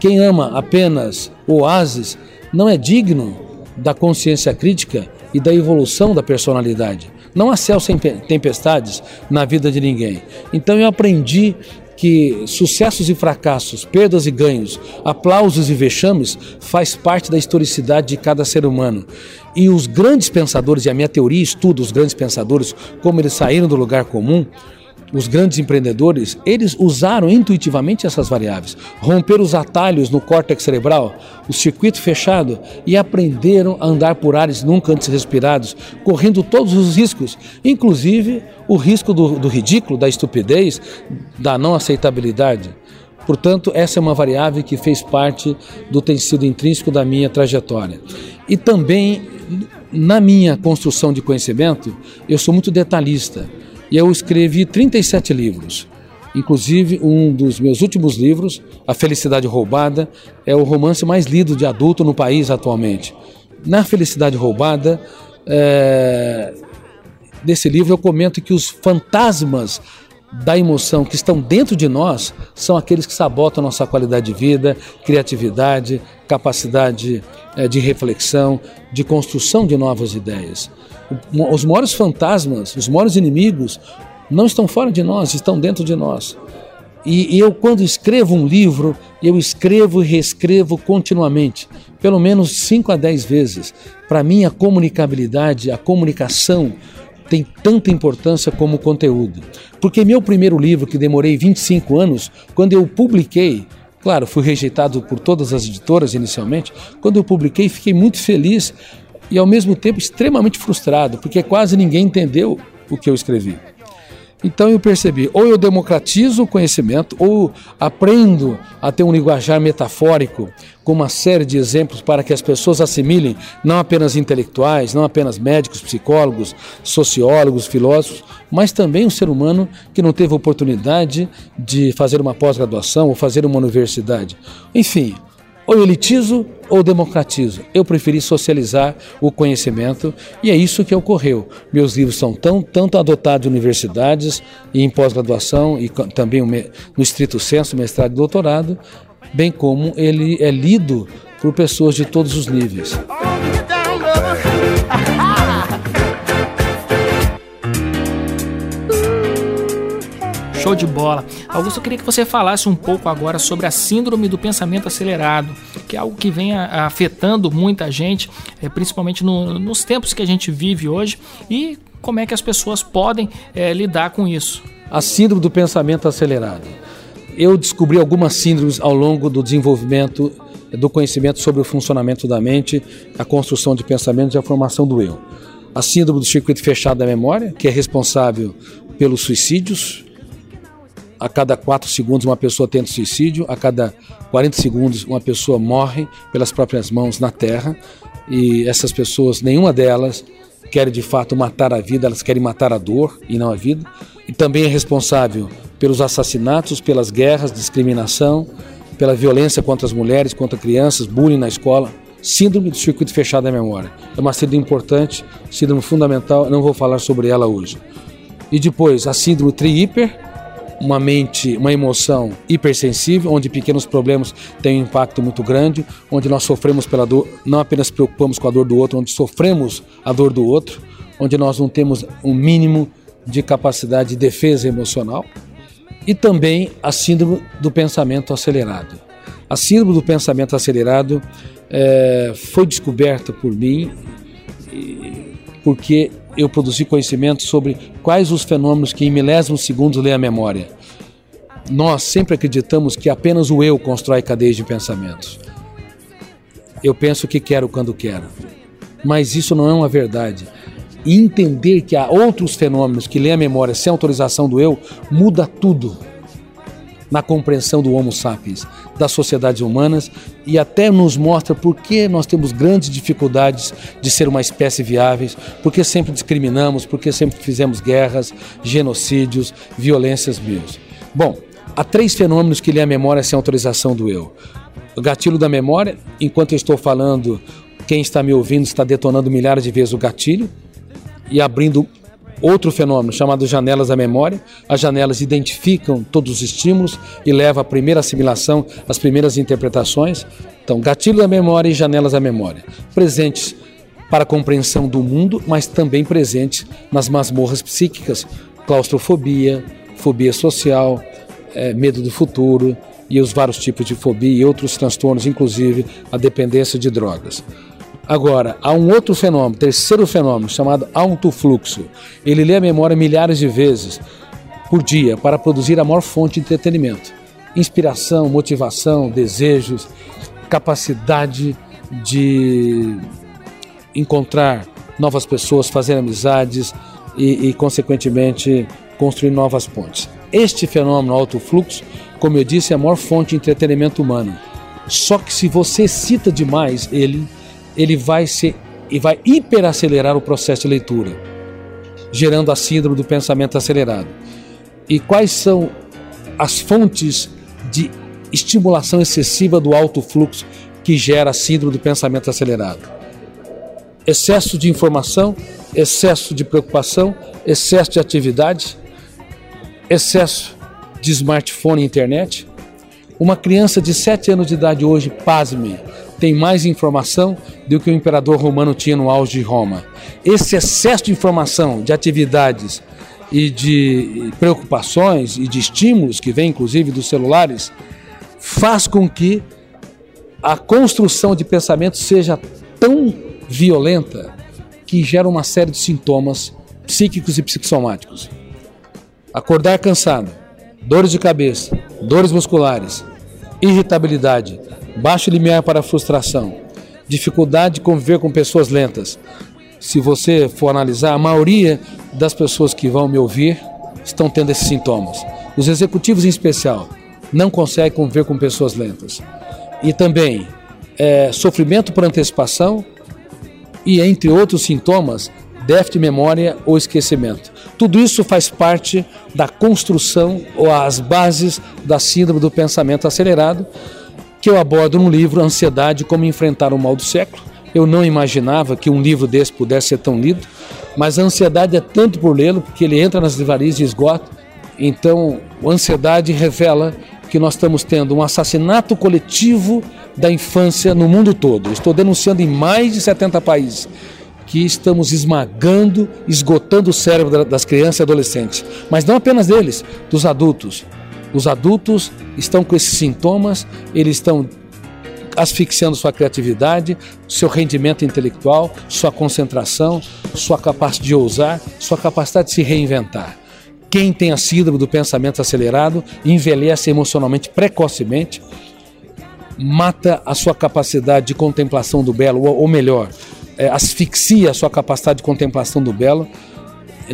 Quem ama apenas oásis não é digno da consciência crítica e da evolução da personalidade. Não há céu sem tempestades na vida de ninguém. Então eu aprendi que sucessos e fracassos, perdas e ganhos, aplausos e vexames faz parte da historicidade de cada ser humano. E os grandes pensadores, e a minha teoria estuda os grandes pensadores, como eles saíram do lugar comum, os grandes empreendedores, eles usaram intuitivamente essas variáveis, romperam os atalhos no córtex cerebral, o circuito fechado e aprenderam a andar por ares nunca antes respirados, correndo todos os riscos, inclusive o risco do, do ridículo, da estupidez, da não aceitabilidade. Portanto, essa é uma variável que fez parte do tecido intrínseco da minha trajetória. E também, na minha construção de conhecimento, eu sou muito detalhista e eu escrevi 37 livros. Inclusive, um dos meus últimos livros, A Felicidade Roubada, é o romance mais lido de adulto no país atualmente. Na Felicidade Roubada, é... desse livro, eu comento que os fantasmas da emoção que estão dentro de nós são aqueles que sabotam nossa qualidade de vida, criatividade, capacidade é, de reflexão, de construção de novas ideias. Os maiores fantasmas, os maiores inimigos, não estão fora de nós, estão dentro de nós. E eu, quando escrevo um livro, eu escrevo e reescrevo continuamente, pelo menos 5 a 10 vezes. Para mim, a comunicabilidade, a comunicação, tem tanta importância como o conteúdo. Porque meu primeiro livro, que demorei 25 anos, quando eu publiquei, claro, fui rejeitado por todas as editoras inicialmente, quando eu publiquei, fiquei muito feliz e ao mesmo tempo extremamente frustrado, porque quase ninguém entendeu o que eu escrevi. Então eu percebi, ou eu democratizo o conhecimento, ou aprendo a ter um linguajar metafórico, com uma série de exemplos para que as pessoas assimilem, não apenas intelectuais, não apenas médicos, psicólogos, sociólogos, filósofos, mas também um ser humano que não teve oportunidade de fazer uma pós-graduação ou fazer uma universidade. Enfim, ou elitizo ou democratizo. Eu preferi socializar o conhecimento e é isso que ocorreu. Meus livros são tão, tanto adotados em universidades e em pós-graduação e também no estrito senso, mestrado e doutorado, bem como ele é lido por pessoas de todos os níveis. Show de bola. Augusto, eu queria que você falasse um pouco agora sobre a síndrome do pensamento acelerado, que é algo que vem afetando muita gente, é, principalmente no, nos tempos que a gente vive hoje, e como é que as pessoas podem é, lidar com isso. A síndrome do pensamento acelerado. Eu descobri algumas síndromes ao longo do desenvolvimento do conhecimento sobre o funcionamento da mente, a construção de pensamentos e a formação do eu. A síndrome do circuito fechado da memória, que é responsável pelos suicídios, a cada 4 segundos uma pessoa tenta suicídio, a cada 40 segundos uma pessoa morre pelas próprias mãos na terra e essas pessoas, nenhuma delas querem de fato matar a vida, elas querem matar a dor e não a vida. E também é responsável pelos assassinatos, pelas guerras, discriminação, pela violência contra as mulheres, contra crianças, bullying na escola. Síndrome do circuito fechado da memória. É uma síndrome importante, síndrome fundamental, não vou falar sobre ela hoje. E depois, a síndrome tri-hiper, uma mente, uma emoção hipersensível, onde pequenos problemas têm um impacto muito grande, onde nós sofremos pela dor, não apenas preocupamos com a dor do outro, onde sofremos a dor do outro, onde nós não temos um mínimo de capacidade de defesa emocional, e também a síndrome do pensamento acelerado. A síndrome do pensamento acelerado é, foi descoberta por mim porque eu produzi conhecimento sobre quais os fenômenos que em milésimos segundos lê a memória. Nós sempre acreditamos que apenas o eu constrói cadeias de pensamentos. Eu penso o que quero quando quero. Mas isso não é uma verdade. E entender que há outros fenômenos que lê a memória sem autorização do eu muda tudo na compreensão do Homo sapiens, das sociedades humanas e até nos mostra por que nós temos grandes dificuldades de ser uma espécie viável, porque sempre discriminamos, porque sempre fizemos guerras, genocídios, violências mil. Bom, há três fenômenos que lê a memória sem autorização do eu. O gatilho da memória, enquanto eu estou falando, quem está me ouvindo está detonando milhares de vezes o gatilho e abrindo outro fenômeno chamado janelas da memória. As janelas identificam todos os estímulos e levam à primeira assimilação, às primeiras interpretações. Então, gatilho da memória e janelas da memória, presentes para a compreensão do mundo, mas também presentes nas masmorras psíquicas, claustrofobia, fobia social, é, medo do futuro e os vários tipos de fobia e outros transtornos, inclusive a dependência de drogas. Agora, há um outro fenômeno, terceiro fenômeno, chamado alto fluxo. Ele lê a memória milhares de vezes por dia para produzir a maior fonte de entretenimento. Inspiração, motivação, desejos, capacidade de encontrar novas pessoas, fazer amizades e, e consequentemente, construir novas pontes. Este fenômeno alto fluxo, como eu disse, é a maior fonte de entretenimento humano. Só que se você cita demais ele, ele vai ser e vai hiperacelerar o processo de leitura, gerando a síndrome do pensamento acelerado. E quais são as fontes de estimulação excessiva do alto fluxo que gera a síndrome do pensamento acelerado? Excesso de informação, excesso de preocupação, excesso de atividade, excesso de smartphone e internet. Uma criança de 7 anos de idade hoje, pasme, tem mais informação do que o imperador romano tinha no auge de Roma. Esse excesso de informação, de atividades e de preocupações e de estímulos que vem inclusive dos celulares faz com que a construção de pensamento seja tão violenta que gera uma série de sintomas psíquicos e psicossomáticos. Acordar cansado, dores de cabeça, dores musculares, irritabilidade, baixo limiar para frustração, dificuldade de conviver com pessoas lentas. Se você for analisar, a maioria das pessoas que vão me ouvir estão tendo esses sintomas. Os executivos, em especial, não conseguem conviver com pessoas lentas. E também é, sofrimento por antecipação e, entre outros sintomas, déficit de memória ou esquecimento. Tudo isso faz parte da construção ou as bases da síndrome do pensamento acelerado, que eu abordo no livro Ansiedade como enfrentar o mal do século. Eu não imaginava que um livro desse pudesse ser tão lido, mas a ansiedade é tanto por lê-lo, porque ele entra nas livrarias e esgota. Então, a ansiedade revela que nós estamos tendo um assassinato coletivo da infância no mundo todo. Estou denunciando em mais de 70 países que estamos esmagando, esgotando o cérebro das crianças e adolescentes, mas não apenas deles, dos adultos. Os adultos estão com esses sintomas, eles estão asfixiando sua criatividade, seu rendimento intelectual, sua concentração, sua capacidade de ousar, sua capacidade de se reinventar. Quem tem a síndrome do pensamento acelerado envelhece emocionalmente precocemente, mata a sua capacidade de contemplação do belo, ou melhor, é, asfixia a sua capacidade de contemplação do belo,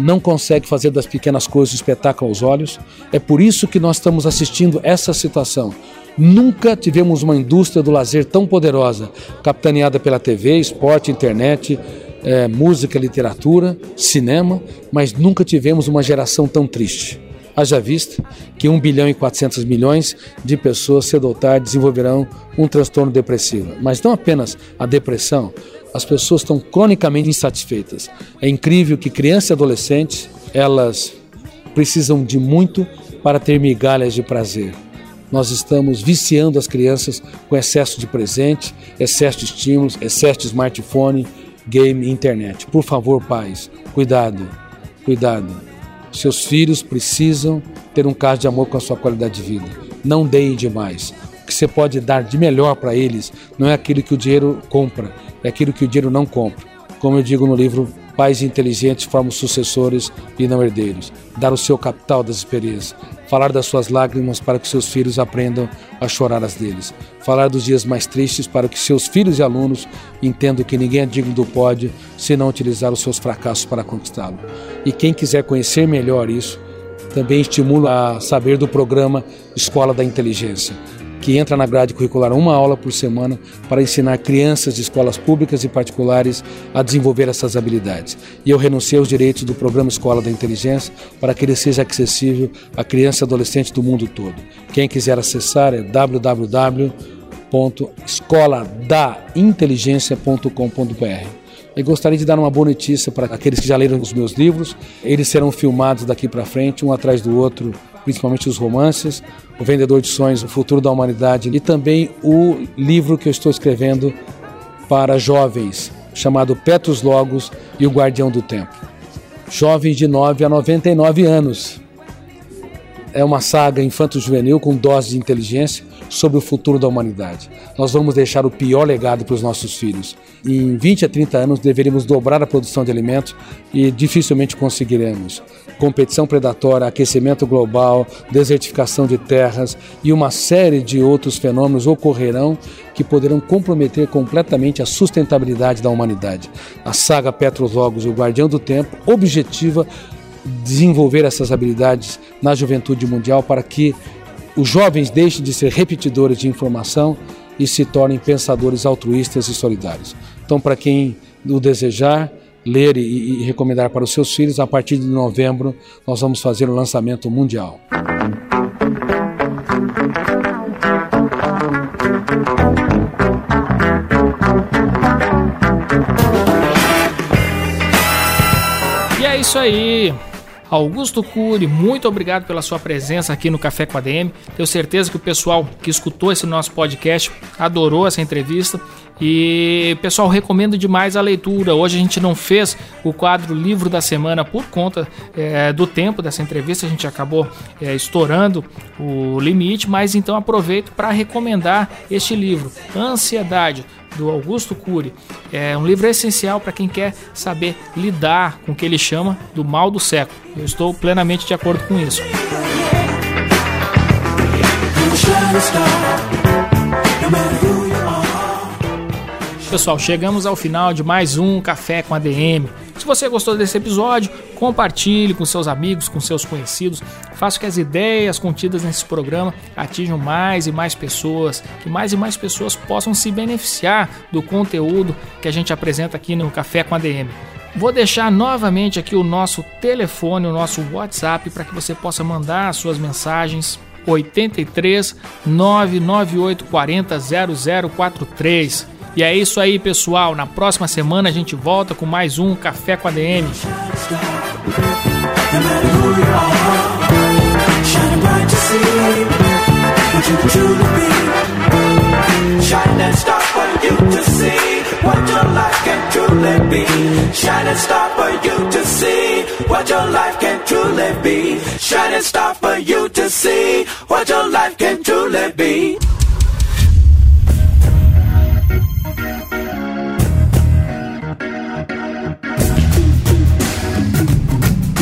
não consegue fazer das pequenas coisas um espetáculo aos olhos. É por isso que nós estamos assistindo essa situação. Nunca tivemos uma indústria do lazer tão poderosa, capitaneada pela TV, esporte, internet, é, música, literatura, cinema, mas nunca tivemos uma geração tão triste. Haja vista que 1 bilhão e 400 milhões de pessoas cedo ou tarde desenvolverão um transtorno depressivo. Mas não apenas a depressão, as pessoas estão cronicamente insatisfeitas. É incrível que crianças e adolescentes, elas precisam de muito para ter migalhas de prazer. Nós estamos viciando as crianças com excesso de presente, excesso de estímulos, excesso de smartphone, game e internet. Por favor, pais, cuidado, cuidado. Seus filhos precisam ter um caso de amor com a sua qualidade de vida. Não deem demais. Que você pode dar de melhor para eles não é aquilo que o dinheiro compra, é aquilo que o dinheiro não compra. Como eu digo no livro Pais inteligentes formam sucessores e não herdeiros. Dar o seu capital das experiências. Falar das suas lágrimas para que seus filhos aprendam a chorar as deles. Falar dos dias mais tristes para que seus filhos e alunos entendam que ninguém é digno do pódio se não utilizar os seus fracassos para conquistá-lo. E quem quiser conhecer melhor isso, também estimulo a saber do programa Escola da Inteligência que entra na grade curricular uma aula por semana para ensinar crianças de escolas públicas e particulares a desenvolver essas habilidades. E eu renunciei aos direitos do programa Escola da Inteligência para que ele seja acessível a crianças e adolescentes do mundo todo. Quem quiser acessar é www.escoladainteligencia.com.br. Eu gostaria de dar uma boa notícia para aqueles que já leram os meus livros. Eles serão filmados daqui para frente, um atrás do outro, principalmente os romances, O Vendedor de Sonhos, O Futuro da Humanidade e também o livro que eu estou escrevendo para jovens, chamado Petrus Logos e o Guardião do Tempo. Jovens de 9 a 99 anos. É uma saga infanto-juvenil com dose de inteligência sobre o futuro da humanidade. Nós vamos deixar o pior legado para os nossos filhos. Em 20 a 30 anos deveríamos dobrar a produção de alimentos e dificilmente conseguiremos. Competição predatória, aquecimento global, desertificação de terras e uma série de outros fenômenos ocorrerão que poderão comprometer completamente a sustentabilidade da humanidade. A saga Petrologos, o Guardião do Tempo, objetiva desenvolver essas habilidades na juventude mundial para que os jovens deixem de ser repetidores de informação e se tornem pensadores altruístas e solidários. Então, para quem o desejar, ler e, e, recomendar para os seus filhos, a partir de novembro nós vamos fazer o lançamento mundial. E é isso aí. Augusto Cury, muito obrigado pela sua presença aqui no Café com a DM. Tenho certeza que o pessoal que escutou esse nosso podcast adorou essa entrevista. E pessoal, recomendo demais a leitura. Hoje a gente não fez o quadro Livro da Semana por conta é, do tempo dessa entrevista, a gente acabou é, estourando o limite, mas então aproveito para recomendar este livro, Ansiedade, do Augusto Cury. É um livro essencial para quem quer saber lidar com o que ele chama do mal do século. Eu estou plenamente de acordo com isso. Pessoal, chegamos ao final de mais um Café com a DM. Se você gostou desse episódio, compartilhe com seus amigos, com seus conhecidos. Faça que as ideias contidas nesse programa atinjam mais e mais pessoas, que mais e mais pessoas possam se beneficiar do conteúdo que a gente apresenta aqui no Café com a DM. Vou deixar novamente aqui o nosso telefone, o nosso WhatsApp, para que você possa mandar suas mensagens 83 998 40 0043. E é isso aí, pessoal. Na próxima semana a gente volta com mais um Café com a DM. What your life can truly be. Star for you to see what your life can truly be.